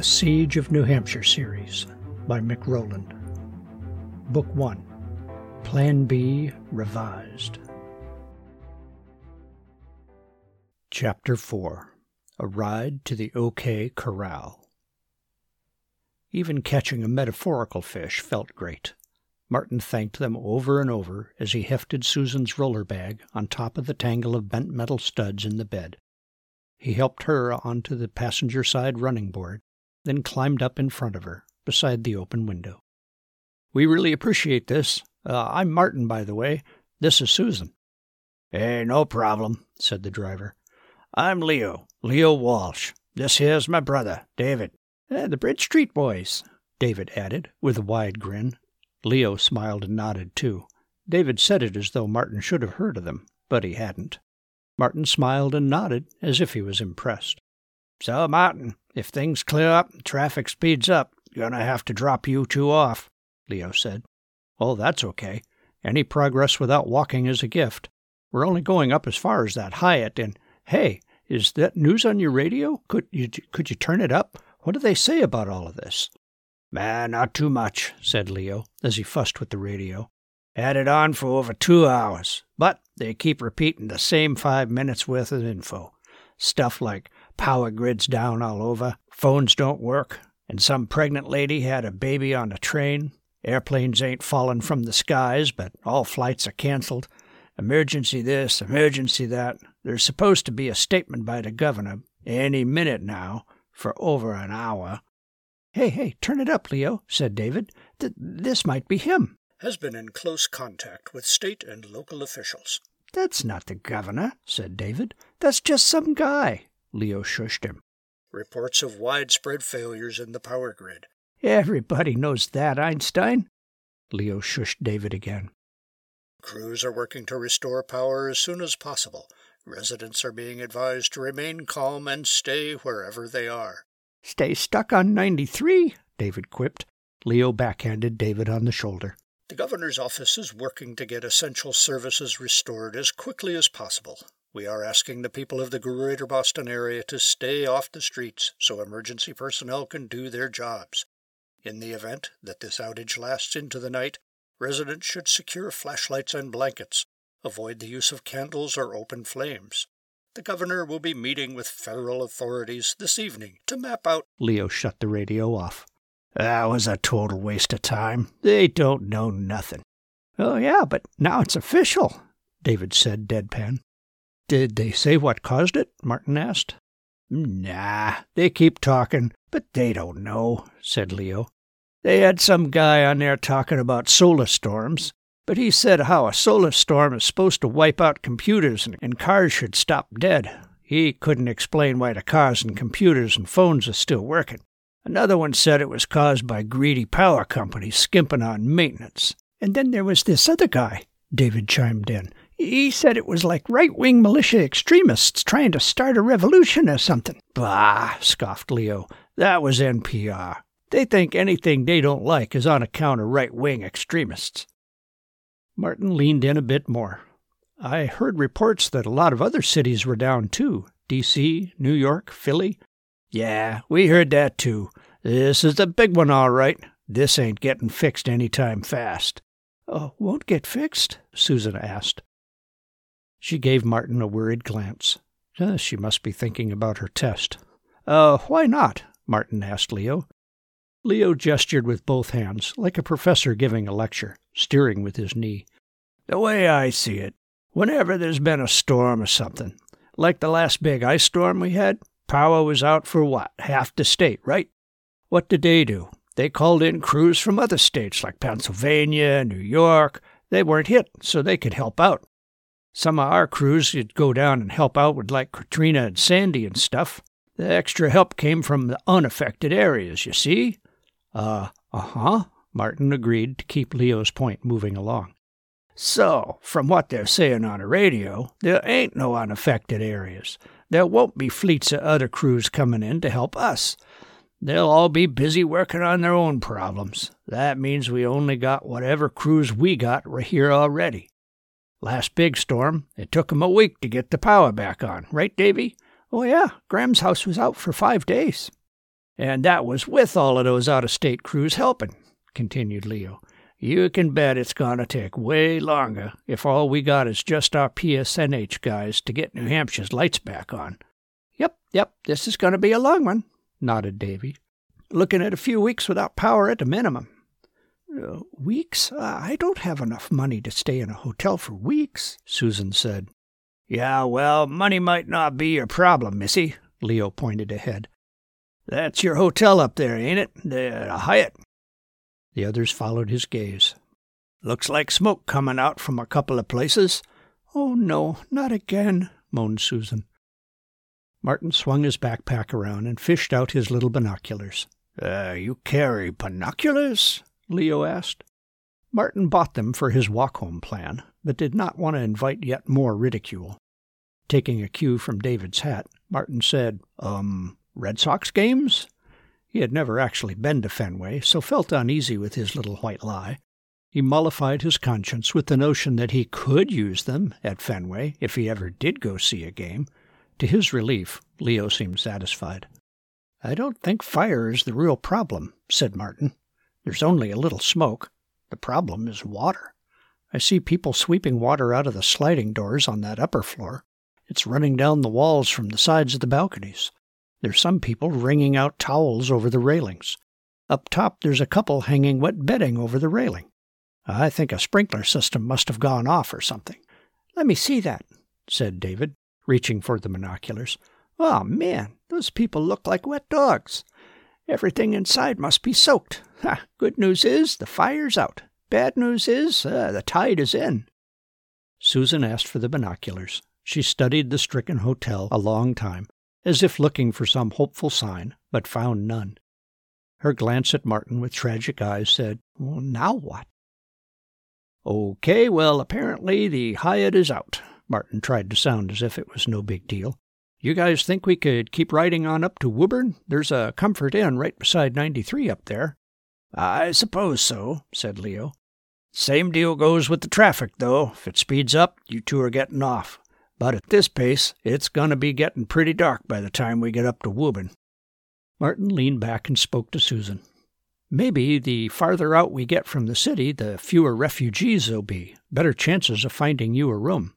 The Siege of New Hampshire series by Mick Rowland. Book 1 Plan B Revised. Chapter 4 A Ride to the OK Corral. Even catching a metaphorical fish felt great. Martin thanked them over and over as he hefted Susan's roller bag on top of the tangle of bent metal studs in the bed. He helped her onto the passenger side running board, then climbed up in front of her, beside the open window. We really appreciate this. Uh, I'm Martin, by the way. This is Susan. Hey, no problem, said the driver. I'm Leo, Leo Walsh. This here's my brother, David. Uh, the Bridge Street boys, David added, with a wide grin. Leo smiled and nodded, too. David said it as though Martin should have heard of them, but he hadn't. Martin smiled and nodded as if he was impressed. So, Martin, if things clear up and traffic speeds up, gonna have to drop you two off, Leo said. Oh, that's okay. Any progress without walking is a gift. We're only going up as far as that Hyatt, and hey, is that news on your radio? Could you could you turn it up? What do they say about all of this? Man, not too much, said Leo, as he fussed with the radio. Had it on for over two hours, but they keep repeating the same five minutes worth of info. Stuff like power grids down all over, phones don't work, and some pregnant lady had a baby on a train. Airplanes ain't falling from the skies, but all flights are canceled. Emergency this, emergency that. There's supposed to be a statement by the governor any minute now for over an hour. Hey, hey, turn it up, Leo, said David. Th- this might be him. Has been in close contact with state and local officials. That's not the governor, said David. That's just some guy. Leo shushed him. Reports of widespread failures in the power grid. Everybody knows that, Einstein. Leo shushed David again. Crews are working to restore power as soon as possible. Residents are being advised to remain calm and stay wherever they are. Stay stuck on 93, David quipped. Leo backhanded David on the shoulder. The governor's office is working to get essential services restored as quickly as possible. We are asking the people of the greater Boston area to stay off the streets so emergency personnel can do their jobs. In the event that this outage lasts into the night, residents should secure flashlights and blankets, avoid the use of candles or open flames. The governor will be meeting with federal authorities this evening to map out. Leo shut the radio off. That was a total waste of time. They don't know nothing. Oh, yeah, but now it's official, David said deadpan. Did they say what caused it? Martin asked. Nah, they keep talking, but they don't know, said Leo. They had some guy on there talking about solar storms, but he said how a solar storm is supposed to wipe out computers and, and cars should stop dead. He couldn't explain why the cars and computers and phones are still working. Another one said it was caused by greedy power companies skimping on maintenance. And then there was this other guy, David chimed in. He said it was like right wing militia extremists trying to start a revolution or something. Bah, scoffed Leo. That was NPR. They think anything they don't like is on account of right wing extremists. Martin leaned in a bit more. I heard reports that a lot of other cities were down too D.C., New York, Philly. Yeah, we heard that too. This is the big one, all right. This ain't getting fixed any time fast. Oh, won't get fixed? Susan asked. She gave Martin a worried glance. She must be thinking about her test. Uh, why not? Martin asked Leo. Leo gestured with both hands, like a professor giving a lecture, steering with his knee. The way I see it, whenever there's been a storm or something, like the last big ice storm we had, power was out for what? Half the state, right? What did they do? They called in crews from other states like Pennsylvania, New York. They weren't hit, so they could help out. Some of our crews would go down and help out with like Katrina and Sandy and stuff. The extra help came from the unaffected areas, you see? Uh, uh-huh, Martin agreed to keep Leo's point moving along. So, from what they're saying on the radio, there ain't no unaffected areas. There won't be fleets of other crews coming in to help us. They'll all be busy working on their own problems. That means we only got whatever crews we got here already. Last big storm, it took 'em a week to get the power back on, right, Davy? Oh, yeah. Graham's house was out for five days. And that was with all of those out of state crews helping, continued Leo. You can bet it's going to take way longer if all we got is just our PSNH guys to get New Hampshire's lights back on. Yep, yep, this is going to be a long one, nodded Davy. Looking at a few weeks without power at a minimum. Uh, weeks? I don't have enough money to stay in a hotel for weeks, Susan said. Yeah, well, money might not be your problem, missy, Leo pointed ahead. That's your hotel up there, ain't it? The Hyatt. The others followed his gaze. Looks like smoke coming out from a couple of places. Oh, no, not again, moaned Susan. Martin swung his backpack around and fished out his little binoculars. Uh, you carry binoculars? Leo asked. Martin bought them for his walk home plan, but did not want to invite yet more ridicule. Taking a cue from David's hat, Martin said, Um, Red Sox games? He had never actually been to Fenway, so felt uneasy with his little white lie. He mollified his conscience with the notion that he could use them at Fenway if he ever did go see a game. To his relief, Leo seemed satisfied. I don't think fire is the real problem, said Martin. There's only a little smoke. The problem is water. I see people sweeping water out of the sliding doors on that upper floor. It's running down the walls from the sides of the balconies. There's some people wringing out towels over the railings. Up top, there's a couple hanging wet bedding over the railing. I think a sprinkler system must have gone off or something. Let me see that, said David, reaching for the binoculars. Oh, man, those people look like wet dogs. Everything inside must be soaked. Ha, good news is the fire's out. Bad news is uh, the tide is in. Susan asked for the binoculars. She studied the stricken hotel a long time, as if looking for some hopeful sign, but found none. Her glance at Martin with tragic eyes said, well, Now what? Okay, well, apparently the Hyatt is out. Martin tried to sound as if it was no big deal. You guys think we could keep riding on up to Woburn? There's a Comfort Inn right beside 93 up there. I suppose so, said Leo. Same deal goes with the traffic, though. If it speeds up, you two are getting off. But at this pace, it's going to be getting pretty dark by the time we get up to Woburn. Martin leaned back and spoke to Susan. Maybe the farther out we get from the city, the fewer refugees there'll be, better chances of finding you a room.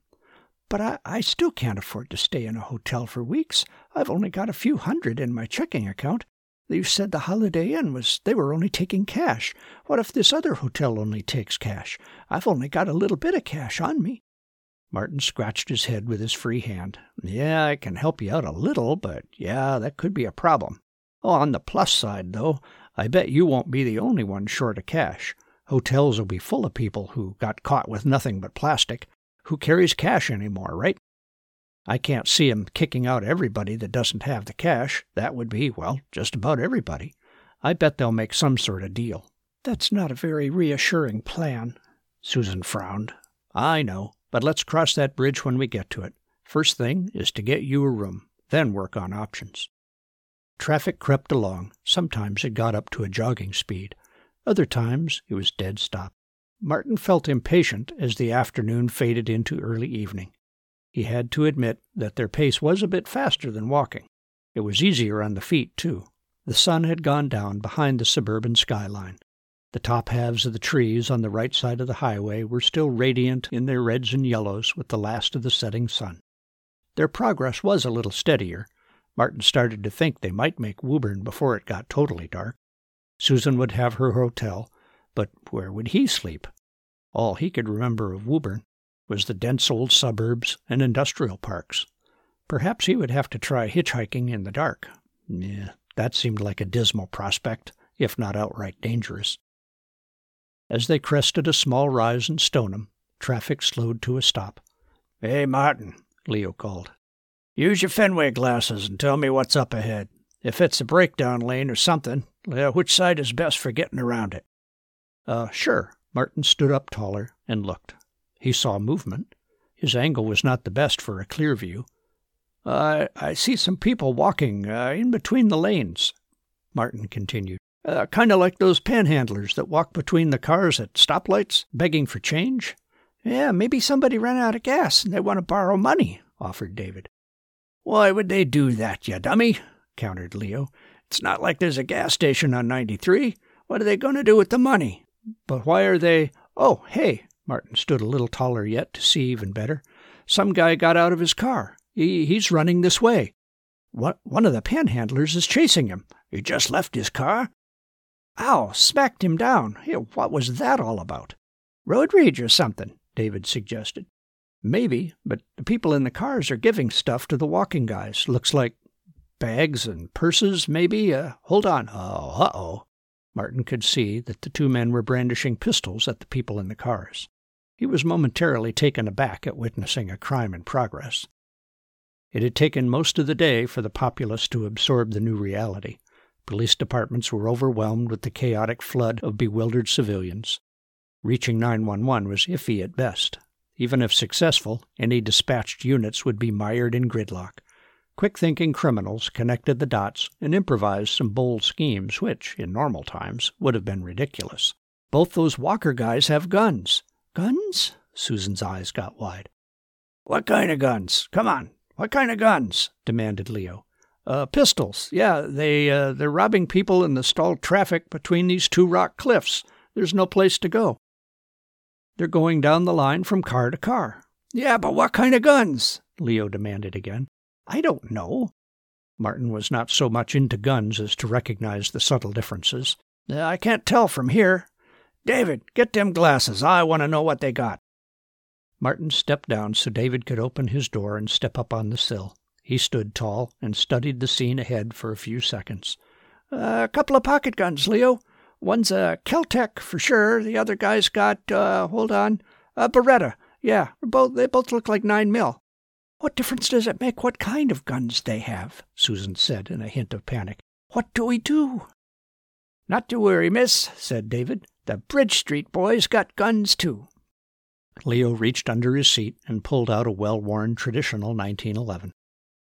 But I, I still can't afford to stay in a hotel for weeks. I've only got a few hundred in my checking account. You said the Holiday Inn was they were only taking cash. What if this other hotel only takes cash? I've only got a little bit of cash on me. Martin scratched his head with his free hand. Yeah, I can help you out a little, but yeah, that could be a problem. Oh, on the plus side, though, I bet you won't be the only one short of cash. Hotels will be full of people who got caught with nothing but plastic. Who carries cash anymore, right? I can't see him kicking out everybody that doesn't have the cash. That would be, well, just about everybody. I bet they'll make some sort of deal. That's not a very reassuring plan. Susan frowned. I know. But let's cross that bridge when we get to it. First thing is to get you a room, then work on options. Traffic crept along. Sometimes it got up to a jogging speed. Other times it was dead stop. Martin felt impatient as the afternoon faded into early evening. He had to admit that their pace was a bit faster than walking. It was easier on the feet, too. The sun had gone down behind the suburban skyline. The top halves of the trees on the right side of the highway were still radiant in their reds and yellows with the last of the setting sun. Their progress was a little steadier. Martin started to think they might make Woburn before it got totally dark. Susan would have her hotel, but where would he sleep? All he could remember of Woburn was the dense old suburbs and industrial parks. Perhaps he would have to try hitchhiking in the dark. Yeah, that seemed like a dismal prospect, if not outright dangerous. As they crested a small rise in Stoneham, traffic slowed to a stop. Hey, Martin, Leo called. Use your Fenway glasses and tell me what's up ahead. If it's a breakdown lane or something, which side is best for getting around it? Uh, sure. Martin stood up taller and looked. He saw movement. His angle was not the best for a clear view. Uh, I see some people walking uh, in between the lanes, Martin continued. Uh, kind of like those panhandlers that walk between the cars at stoplights begging for change. Yeah, maybe somebody ran out of gas and they want to borrow money, offered David. Why would they do that, you dummy? countered Leo. It's not like there's a gas station on 93. What are they going to do with the money? But why are they. Oh, hey! Martin stood a little taller yet to see even better. Some guy got out of his car. He, he's running this way. What, one of the panhandlers is chasing him. He just left his car. Ow, smacked him down. Here, what was that all about? Road rage or something, David suggested. Maybe, but the people in the cars are giving stuff to the walking guys. Looks like bags and purses, maybe. Uh, hold on. Oh, uh oh. Martin could see that the two men were brandishing pistols at the people in the cars. He was momentarily taken aback at witnessing a crime in progress. It had taken most of the day for the populace to absorb the new reality. Police departments were overwhelmed with the chaotic flood of bewildered civilians. Reaching 911 was iffy at best. Even if successful, any dispatched units would be mired in gridlock. Quick thinking criminals connected the dots and improvised some bold schemes which, in normal times, would have been ridiculous. Both those Walker guys have guns. Guns? Susan's eyes got wide. What kind of guns? Come on. What kind of guns? demanded Leo. Uh, pistols. Yeah, they uh, they're robbing people in the stalled traffic between these two rock cliffs. There's no place to go. They're going down the line from car to car. Yeah, but what kind of guns? Leo demanded again. I don't know. Martin was not so much into guns as to recognize the subtle differences. I can't tell from here. David, get them glasses. I want to know what they got. Martin stepped down so David could open his door and step up on the sill. He stood tall and studied the scene ahead for a few seconds. Uh, a couple of pocket guns, Leo. One's a Keltec for sure. The other guy's got, uh, hold on, a Beretta. Yeah, both they both look like nine mil. What difference does it make what kind of guns they have? Susan said in a hint of panic. What do we do? Not to worry, miss, said David. The Bridge Street boys got guns too. Leo reached under his seat and pulled out a well worn traditional 1911.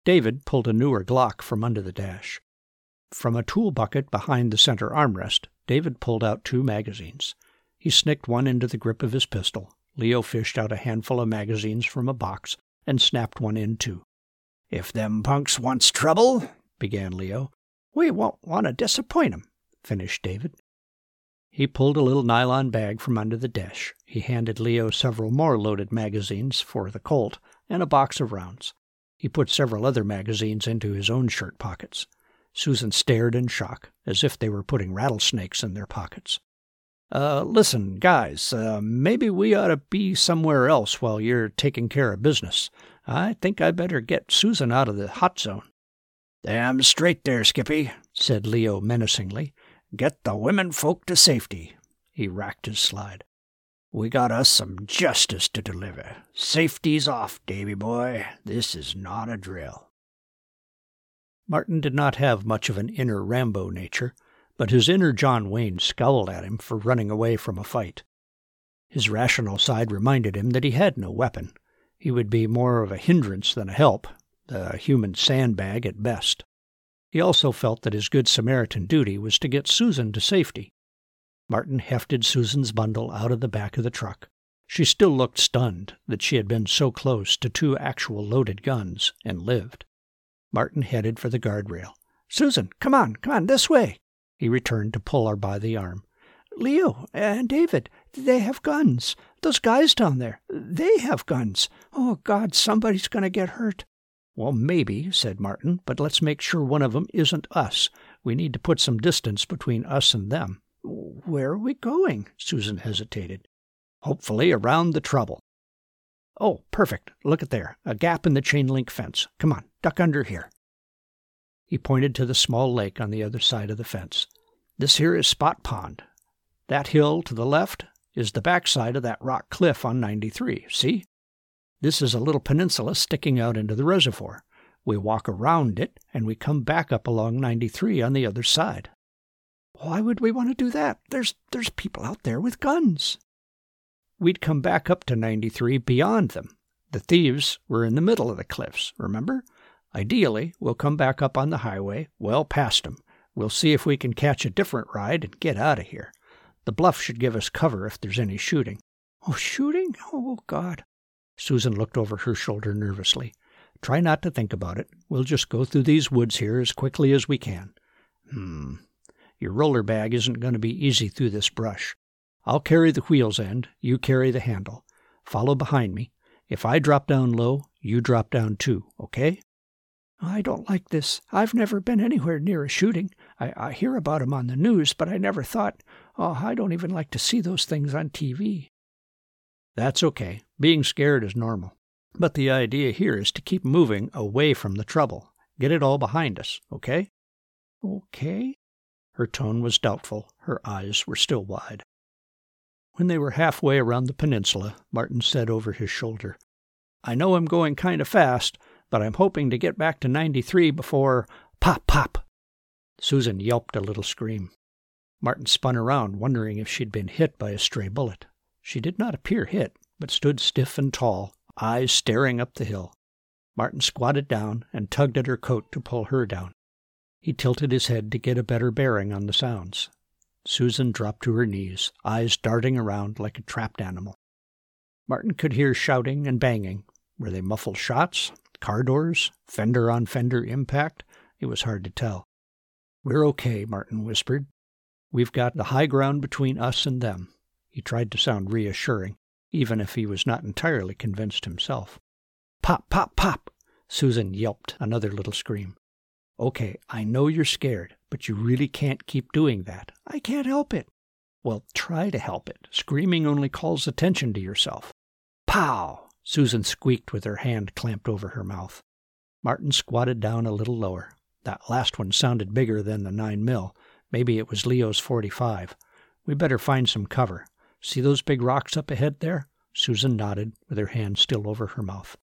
David pulled a newer Glock from under the dash. From a tool bucket behind the center armrest, David pulled out two magazines. He snicked one into the grip of his pistol. Leo fished out a handful of magazines from a box and snapped one in too. If them punks wants trouble, began Leo. We won't want to disappoint 'em, finished David. He pulled a little nylon bag from under the dash. He handed Leo several more loaded magazines for the Colt and a box of rounds. He put several other magazines into his own shirt pockets. Susan stared in shock, as if they were putting rattlesnakes in their pockets. Uh, listen, guys, uh, maybe we ought to be somewhere else while you're taking care of business. I think I better get Susan out of the hot zone. Damn straight there, Skippy, said Leo menacingly. Get the women folk to safety. He racked his slide. We got us some justice to deliver. Safety's off, Davy boy. This is not a drill. Martin did not have much of an inner Rambo nature, but his inner John Wayne scowled at him for running away from a fight. His rational side reminded him that he had no weapon. He would be more of a hindrance than a help, a human sandbag at best. He also felt that his good Samaritan duty was to get Susan to safety. Martin hefted Susan's bundle out of the back of the truck. She still looked stunned that she had been so close to two actual loaded guns and lived. Martin headed for the guardrail. Susan, come on, come on, this way. He returned to pull her by the arm. Leo and David, they have guns. Those guys down there, they have guns. Oh, God, somebody's going to get hurt. Well, maybe, said Martin, but let's make sure one of them isn't us. We need to put some distance between us and them. Where are we going? Susan hesitated. Hopefully around the trouble. Oh, perfect. Look at there. A gap in the chain link fence. Come on, duck under here. He pointed to the small lake on the other side of the fence. This here is Spot Pond. That hill to the left is the backside of that rock cliff on 93. See? This is a little peninsula sticking out into the reservoir. We walk around it and we come back up along 93 on the other side. Why would we want to do that? There's there's people out there with guns. We'd come back up to 93 beyond them. The thieves were in the middle of the cliffs, remember? Ideally, we'll come back up on the highway, well past them. We'll see if we can catch a different ride and get out of here. The bluff should give us cover if there's any shooting. Oh, shooting? Oh, God. Susan looked over her shoulder nervously. Try not to think about it. We'll just go through these woods here as quickly as we can. Hmm. Your roller bag isn't going to be easy through this brush. I'll carry the wheels end, you carry the handle. Follow behind me. If I drop down low, you drop down too, okay? I don't like this. I've never been anywhere near a shooting. I, I hear about 'em on the news, but I never thought, oh, I don't even like to see those things on TV. That's okay. Being scared is normal. But the idea here is to keep moving away from the trouble. Get it all behind us, okay? Okay. Her tone was doubtful. Her eyes were still wide. When they were halfway around the peninsula, Martin said over his shoulder, I know I'm going kind of fast, but I'm hoping to get back to 93 before. Pop, pop! Susan yelped a little scream. Martin spun around, wondering if she'd been hit by a stray bullet. She did not appear hit, but stood stiff and tall, eyes staring up the hill. Martin squatted down and tugged at her coat to pull her down. He tilted his head to get a better bearing on the sounds. Susan dropped to her knees, eyes darting around like a trapped animal. Martin could hear shouting and banging. Were they muffled shots? Car doors? Fender on fender impact? It was hard to tell. We're okay, Martin whispered. We've got the high ground between us and them. He tried to sound reassuring, even if he was not entirely convinced himself. Pop, pop, pop! Susan yelped another little scream. Okay, I know you're scared, but you really can't keep doing that. I can't help it. Well, try to help it. Screaming only calls attention to yourself. Pow! Susan squeaked with her hand clamped over her mouth. Martin squatted down a little lower. That last one sounded bigger than the 9 mil. Maybe it was Leo's 45. We better find some cover. See those big rocks up ahead there? Susan nodded, with her hand still over her mouth.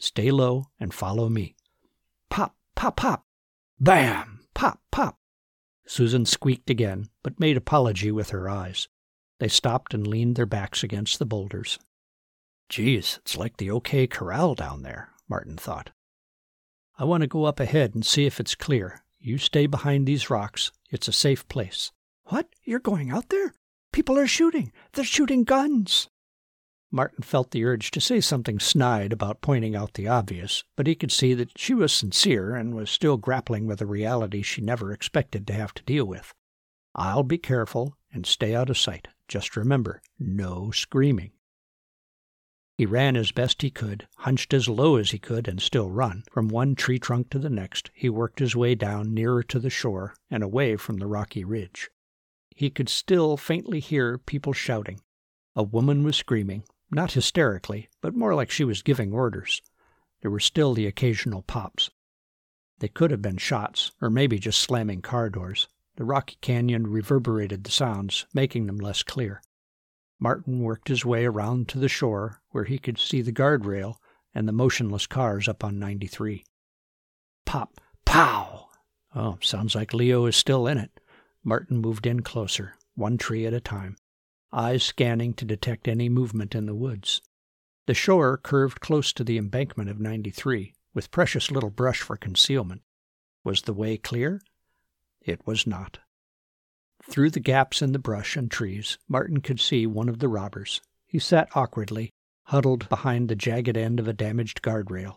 Stay low and follow me. Pop, pop, pop. Bam! Pop, pop! Susan squeaked again, but made apology with her eyes. They stopped and leaned their backs against the boulders. Geez, it's like the OK Corral down there, Martin thought. I want to go up ahead and see if it's clear. You stay behind these rocks. It's a safe place. What? You're going out there? People are shooting. They're shooting guns. Martin felt the urge to say something snide about pointing out the obvious, but he could see that she was sincere and was still grappling with a reality she never expected to have to deal with. I'll be careful and stay out of sight. Just remember, no screaming. He ran as best he could, hunched as low as he could and still run. From one tree trunk to the next, he worked his way down nearer to the shore and away from the rocky ridge. He could still faintly hear people shouting. A woman was screaming, not hysterically, but more like she was giving orders. There were still the occasional pops. They could have been shots, or maybe just slamming car doors. The rocky canyon reverberated the sounds, making them less clear. Martin worked his way around to the shore, where he could see the guardrail and the motionless cars up on 93. Pop! Pow! Oh, sounds like Leo is still in it. Martin moved in closer, one tree at a time eyes scanning to detect any movement in the woods. The shore curved close to the embankment of 93, with precious little brush for concealment. Was the way clear? It was not. Through the gaps in the brush and trees, Martin could see one of the robbers. He sat awkwardly, huddled behind the jagged end of a damaged guardrail.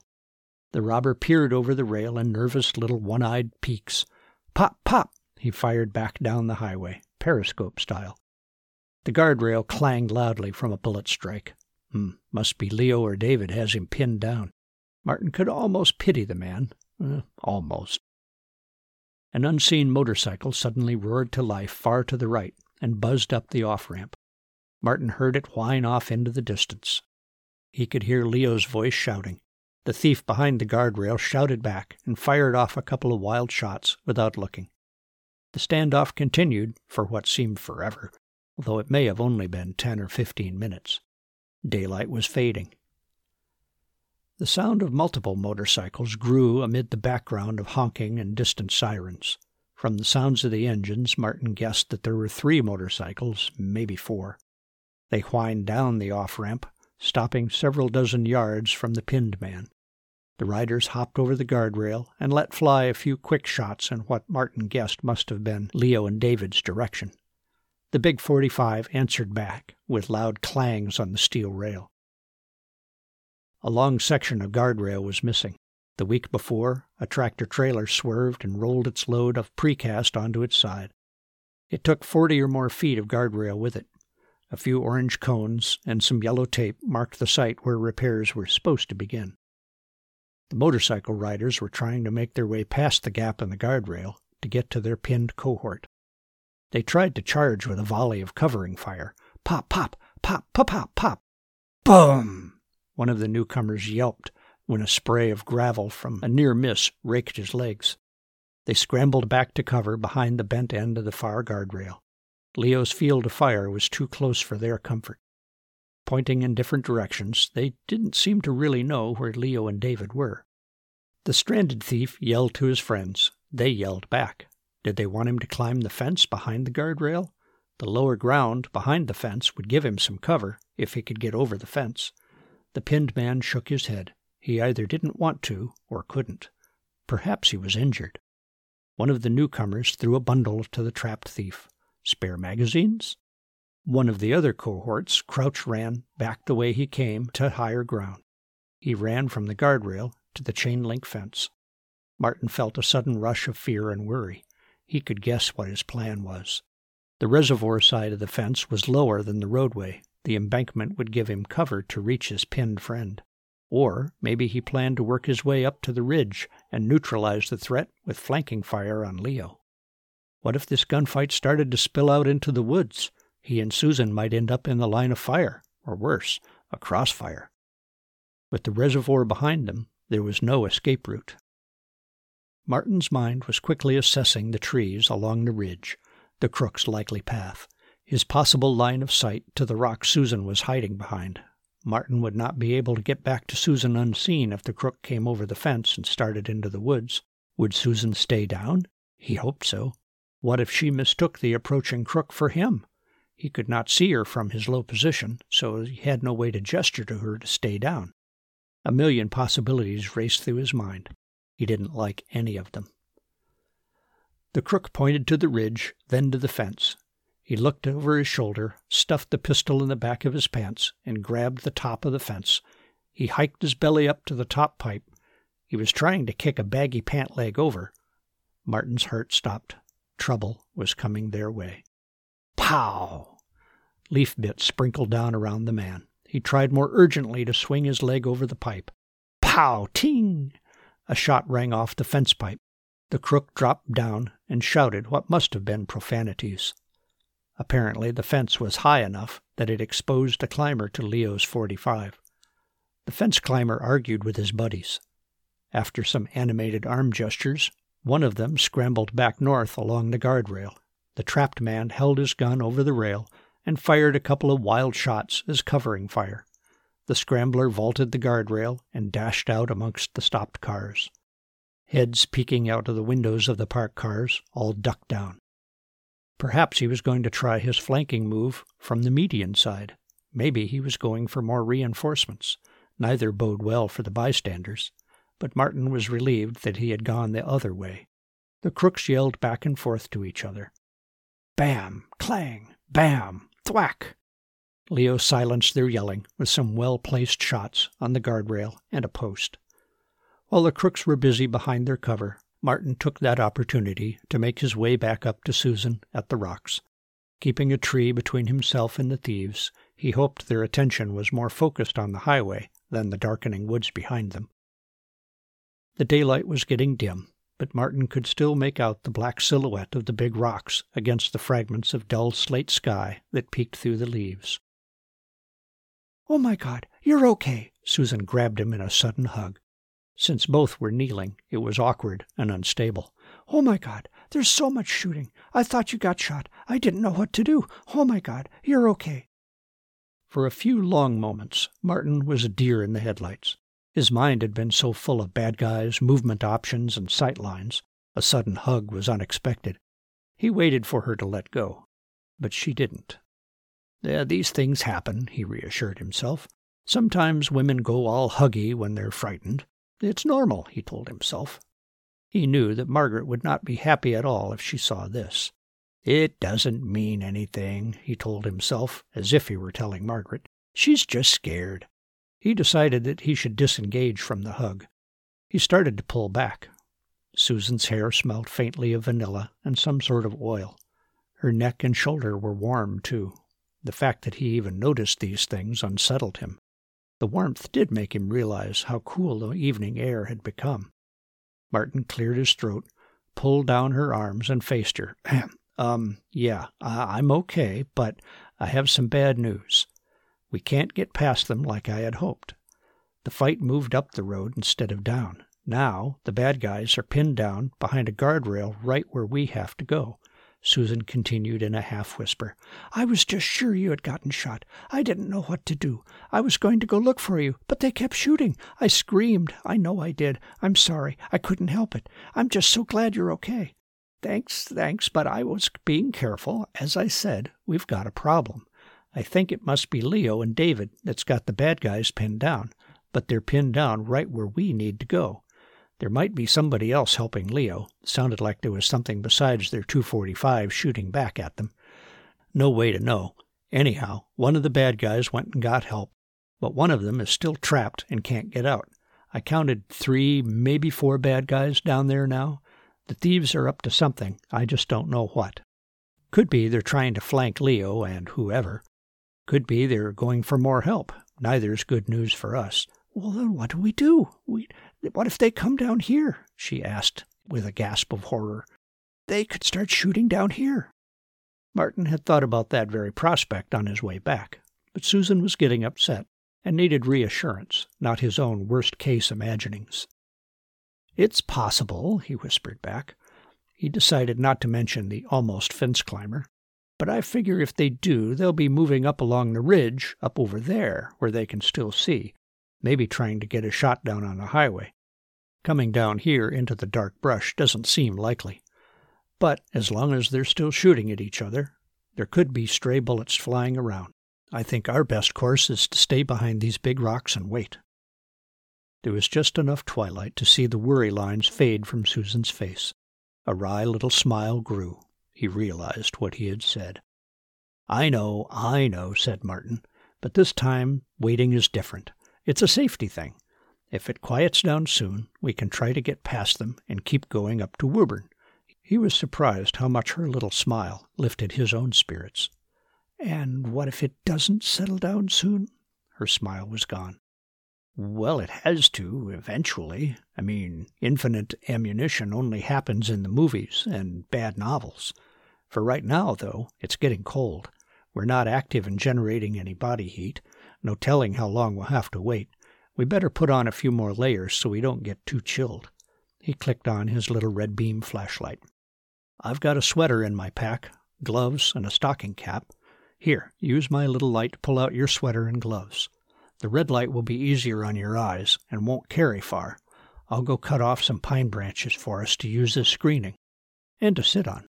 The robber peered over the rail in nervous little one eyed peeks. Pop, pop! He fired back down the highway, periscope style. The guardrail clanged loudly from a bullet strike. Hmm, must be Leo or David has him pinned down. Martin could almost pity the man. Eh, almost. An unseen motorcycle suddenly roared to life far to the right and buzzed up the off ramp. Martin heard it whine off into the distance. He could hear Leo's voice shouting. The thief behind the guardrail shouted back and fired off a couple of wild shots without looking. The standoff continued for what seemed forever although it may have only been ten or fifteen minutes. Daylight was fading. The sound of multiple motorcycles grew amid the background of honking and distant sirens. From the sounds of the engines, Martin guessed that there were three motorcycles, maybe four. They whined down the off ramp, stopping several dozen yards from the pinned man. The riders hopped over the guardrail and let fly a few quick shots in what Martin guessed must have been Leo and David's direction. The big 45 answered back with loud clangs on the steel rail. A long section of guardrail was missing. The week before, a tractor trailer swerved and rolled its load of precast onto its side. It took 40 or more feet of guardrail with it. A few orange cones and some yellow tape marked the site where repairs were supposed to begin. The motorcycle riders were trying to make their way past the gap in the guardrail to get to their pinned cohort. They tried to charge with a volley of covering fire. Pop, pop, pop, pop, pop, pop. Boom! One of the newcomers yelped when a spray of gravel from a near miss raked his legs. They scrambled back to cover behind the bent end of the far guardrail. Leo's field of fire was too close for their comfort. Pointing in different directions, they didn't seem to really know where Leo and David were. The stranded thief yelled to his friends. They yelled back. Did they want him to climb the fence behind the guardrail? The lower ground behind the fence would give him some cover if he could get over the fence. The pinned man shook his head. He either didn't want to or couldn't. Perhaps he was injured. One of the newcomers threw a bundle to the trapped thief. Spare magazines? One of the other cohorts, Crouch ran back the way he came to higher ground. He ran from the guardrail to the chain link fence. Martin felt a sudden rush of fear and worry. He could guess what his plan was. The reservoir side of the fence was lower than the roadway. The embankment would give him cover to reach his pinned friend. Or maybe he planned to work his way up to the ridge and neutralize the threat with flanking fire on Leo. What if this gunfight started to spill out into the woods? He and Susan might end up in the line of fire, or worse, a crossfire. With the reservoir behind them, there was no escape route. Martin's mind was quickly assessing the trees along the ridge, the crook's likely path, his possible line of sight to the rock Susan was hiding behind. Martin would not be able to get back to Susan unseen if the crook came over the fence and started into the woods. Would Susan stay down? He hoped so. What if she mistook the approaching crook for him? He could not see her from his low position, so he had no way to gesture to her to stay down. A million possibilities raced through his mind. He didn't like any of them. The crook pointed to the ridge, then to the fence. He looked over his shoulder, stuffed the pistol in the back of his pants, and grabbed the top of the fence. He hiked his belly up to the top pipe. He was trying to kick a baggy pant leg over. Martin's heart stopped. Trouble was coming their way. Pow! Leaf bits sprinkled down around the man. He tried more urgently to swing his leg over the pipe. Pow! Ting! A shot rang off the fence pipe. The crook dropped down and shouted what must have been profanities. Apparently, the fence was high enough that it exposed a climber to Leo's 45. The fence climber argued with his buddies. After some animated arm gestures, one of them scrambled back north along the guardrail. The trapped man held his gun over the rail and fired a couple of wild shots as covering fire. The scrambler vaulted the guardrail and dashed out amongst the stopped cars. Heads peeking out of the windows of the parked cars all ducked down. Perhaps he was going to try his flanking move from the median side. Maybe he was going for more reinforcements. Neither bode well for the bystanders but Martin was relieved that he had gone the other way. The crooks yelled back and forth to each other. Bam! Clang! Bam! Thwack! Leo silenced their yelling with some well placed shots on the guardrail and a post. While the crooks were busy behind their cover, Martin took that opportunity to make his way back up to Susan at the rocks. Keeping a tree between himself and the thieves, he hoped their attention was more focused on the highway than the darkening woods behind them. The daylight was getting dim, but Martin could still make out the black silhouette of the big rocks against the fragments of dull slate sky that peeked through the leaves. Oh, my God, you're okay. Susan grabbed him in a sudden hug. Since both were kneeling, it was awkward and unstable. Oh, my God, there's so much shooting. I thought you got shot. I didn't know what to do. Oh, my God, you're okay. For a few long moments, Martin was a deer in the headlights. His mind had been so full of bad guys, movement options, and sight lines. A sudden hug was unexpected. He waited for her to let go, but she didn't. Yeah, these things happen, he reassured himself. Sometimes women go all huggy when they're frightened. It's normal, he told himself. He knew that Margaret would not be happy at all if she saw this. It doesn't mean anything, he told himself, as if he were telling Margaret. She's just scared. He decided that he should disengage from the hug. He started to pull back. Susan's hair smelled faintly of vanilla and some sort of oil. Her neck and shoulder were warm, too. The fact that he even noticed these things unsettled him. The warmth did make him realize how cool the evening air had become. Martin cleared his throat, pulled down her arms, and faced her. um, yeah, I'm okay, but I have some bad news. We can't get past them like I had hoped. The fight moved up the road instead of down. Now, the bad guys are pinned down behind a guardrail right where we have to go. Susan continued in a half whisper. I was just sure you had gotten shot. I didn't know what to do. I was going to go look for you, but they kept shooting. I screamed. I know I did. I'm sorry. I couldn't help it. I'm just so glad you're okay. Thanks, thanks, but I was being careful. As I said, we've got a problem. I think it must be Leo and David that's got the bad guys pinned down, but they're pinned down right where we need to go. There might be somebody else helping Leo. sounded like there was something besides their 245 shooting back at them. No way to know. Anyhow, one of the bad guys went and got help, but one of them is still trapped and can't get out. I counted three, maybe four bad guys down there now. The thieves are up to something. I just don't know what. Could be they're trying to flank Leo and whoever. Could be they're going for more help. Neither's good news for us. Well, then what do we do? We what if they come down here? she asked with a gasp of horror. They could start shooting down here. Martin had thought about that very prospect on his way back, but Susan was getting upset and needed reassurance, not his own worst case imaginings. It's possible, he whispered back. He decided not to mention the almost fence climber. But I figure if they do, they'll be moving up along the ridge up over there, where they can still see, maybe trying to get a shot down on the highway. Coming down here into the dark brush doesn't seem likely. But as long as they're still shooting at each other, there could be stray bullets flying around. I think our best course is to stay behind these big rocks and wait. There was just enough twilight to see the worry lines fade from Susan's face. A wry little smile grew. He realized what he had said. I know, I know, said Martin, but this time waiting is different. It's a safety thing. If it quiets down soon, we can try to get past them and keep going up to Woburn. He was surprised how much her little smile lifted his own spirits. And what if it doesn't settle down soon? Her smile was gone. Well, it has to, eventually. I mean, infinite ammunition only happens in the movies and bad novels. For right now, though, it's getting cold. We're not active in generating any body heat, no telling how long we'll have to wait. We better put on a few more layers so we don't get too chilled. He clicked on his little red beam flashlight. I've got a sweater in my pack, gloves, and a stocking cap. Here, use my little light to pull out your sweater and gloves. The red light will be easier on your eyes and won't carry far. I'll go cut off some pine branches for us to use as screening and to sit on.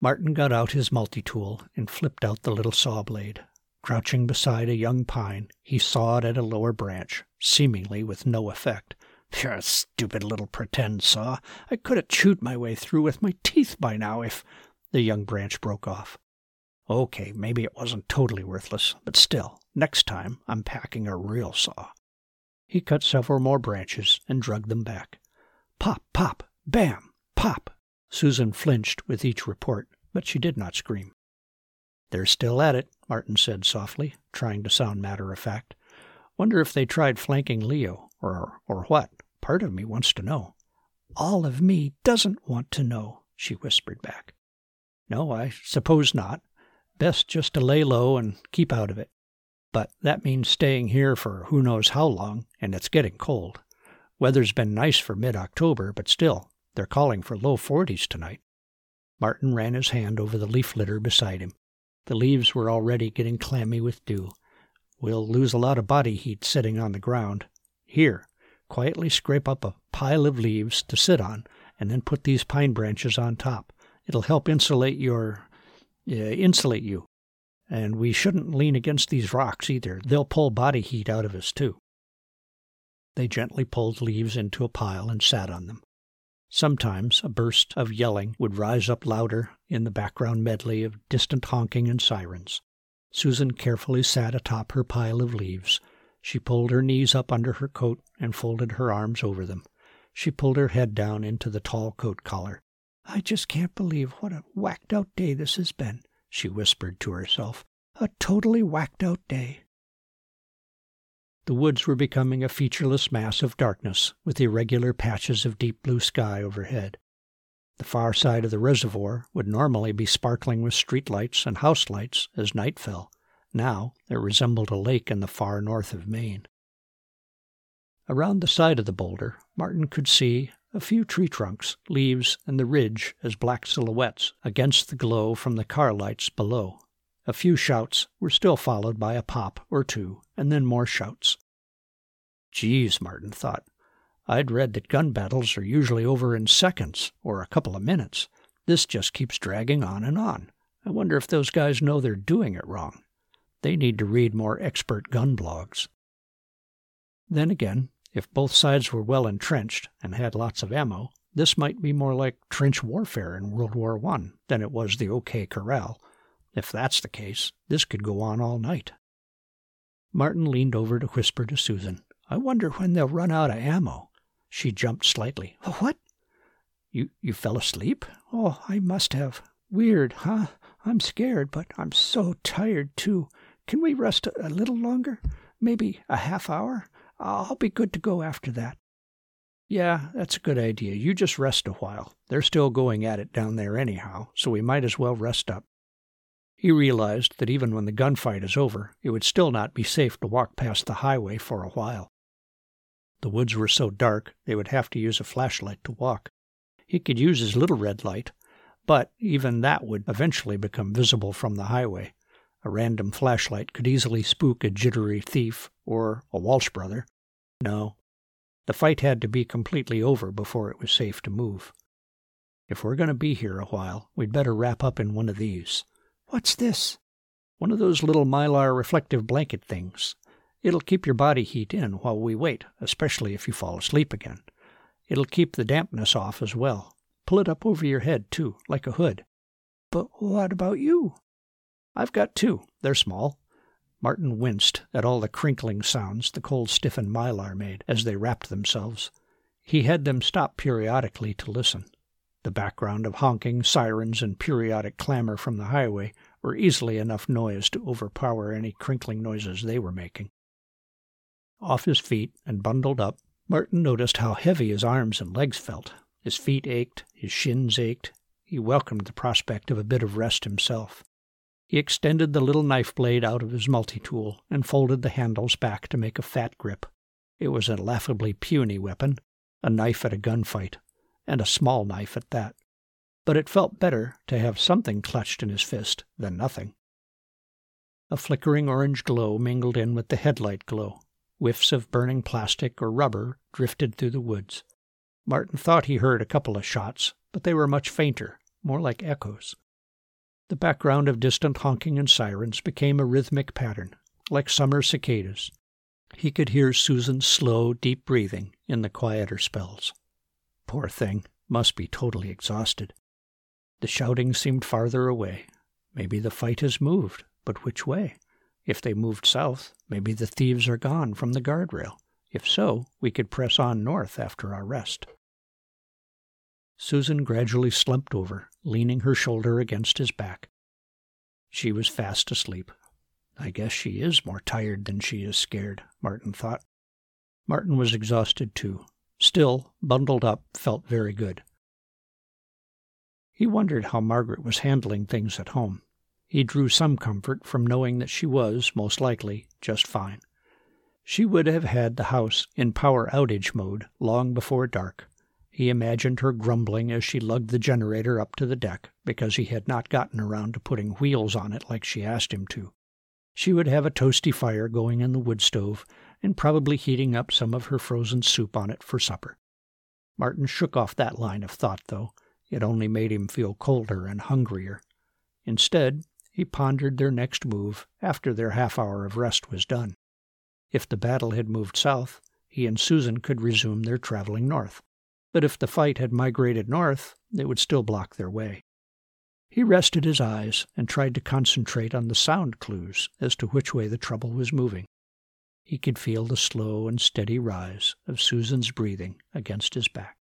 Martin got out his multi tool and flipped out the little saw blade. Crouching beside a young pine, he sawed at a lower branch, seemingly with no effect. Pure stupid little pretend saw. I could have chewed my way through with my teeth by now if. The young branch broke off. Okay, maybe it wasn't totally worthless, but still, next time I'm packing a real saw. He cut several more branches and drugged them back. Pop, pop, bam, pop. Susan flinched with each report, but she did not scream. They're still at it, Martin said softly, trying to sound matter of fact. Wonder if they tried flanking Leo, or or what? Part of me wants to know. All of me doesn't want to know, she whispered back. No, I suppose not. Best just to lay low and keep out of it. But that means staying here for who knows how long, and it's getting cold. Weather's been nice for mid October, but still, they're calling for low forties tonight. Martin ran his hand over the leaf litter beside him. The leaves were already getting clammy with dew. We'll lose a lot of body heat sitting on the ground. Here, quietly scrape up a pile of leaves to sit on, and then put these pine branches on top. It'll help insulate your. Uh, insulate you. And we shouldn't lean against these rocks either. They'll pull body heat out of us, too. They gently pulled leaves into a pile and sat on them. Sometimes a burst of yelling would rise up louder in the background medley of distant honking and sirens. Susan carefully sat atop her pile of leaves, She pulled her knees up under her coat and folded her arms over them. She pulled her head down into the tall coat collar. I just can't believe what a whacked out day this has been, she whispered to herself. A totally whacked out day. The woods were becoming a featureless mass of darkness, with irregular patches of deep blue sky overhead. The far side of the reservoir would normally be sparkling with street lights and house lights as night fell. Now it resembled a lake in the far north of Maine. Around the side of the boulder, Martin could see a few tree trunks, leaves, and the ridge as black silhouettes against the glow from the car lights below. A few shouts were still followed by a pop or two, and then more shouts. Geez, Martin thought. I'd read that gun battles are usually over in seconds or a couple of minutes. This just keeps dragging on and on. I wonder if those guys know they're doing it wrong. They need to read more expert gun blogs. Then again, if both sides were well entrenched and had lots of ammo, this might be more like trench warfare in World War I than it was the OK Corral. If that's the case, this could go on all night. Martin leaned over to whisper to Susan, I wonder when they'll run out of ammo. She jumped slightly. What? You you fell asleep? Oh, I must have. Weird, huh? I'm scared, but I'm so tired too. Can we rest a little longer? Maybe a half hour? I'll be good to go after that. Yeah, that's a good idea. You just rest a while. They're still going at it down there anyhow, so we might as well rest up. He realized that even when the gunfight is over, it would still not be safe to walk past the highway for a while. The woods were so dark they would have to use a flashlight to walk. He could use his little red light, but even that would eventually become visible from the highway. A random flashlight could easily spook a jittery thief or a Walsh brother. No, the fight had to be completely over before it was safe to move. If we're going to be here a while, we'd better wrap up in one of these. What's this? One of those little mylar reflective blanket things. It'll keep your body heat in while we wait, especially if you fall asleep again. It'll keep the dampness off as well. Pull it up over your head, too, like a hood. But what about you? I've got two. They're small. Martin winced at all the crinkling sounds the cold stiffened mylar made as they wrapped themselves. He had them stop periodically to listen. The background of honking, sirens, and periodic clamor from the highway were easily enough noise to overpower any crinkling noises they were making. Off his feet and bundled up, Martin noticed how heavy his arms and legs felt. His feet ached, his shins ached. He welcomed the prospect of a bit of rest himself. He extended the little knife blade out of his multi tool and folded the handles back to make a fat grip. It was a laughably puny weapon, a knife at a gunfight, and a small knife at that. But it felt better to have something clutched in his fist than nothing. A flickering orange glow mingled in with the headlight glow. Whiffs of burning plastic or rubber drifted through the woods. Martin thought he heard a couple of shots, but they were much fainter, more like echoes. The background of distant honking and sirens became a rhythmic pattern, like summer cicadas. He could hear Susan's slow, deep breathing in the quieter spells. Poor thing, must be totally exhausted. The shouting seemed farther away. Maybe the fight has moved, but which way? If they moved south, maybe the thieves are gone from the guardrail. If so, we could press on north after our rest. Susan gradually slumped over, leaning her shoulder against his back. She was fast asleep. I guess she is more tired than she is scared, Martin thought. Martin was exhausted too. Still, bundled up, felt very good. He wondered how Margaret was handling things at home. He drew some comfort from knowing that she was, most likely, just fine. She would have had the house in power outage mode long before dark. He imagined her grumbling as she lugged the generator up to the deck because he had not gotten around to putting wheels on it like she asked him to. She would have a toasty fire going in the wood stove and probably heating up some of her frozen soup on it for supper. Martin shook off that line of thought, though. It only made him feel colder and hungrier. Instead, he pondered their next move after their half hour of rest was done. If the battle had moved south, he and Susan could resume their traveling north. But if the fight had migrated north, it would still block their way. He rested his eyes and tried to concentrate on the sound clues as to which way the trouble was moving. He could feel the slow and steady rise of Susan's breathing against his back.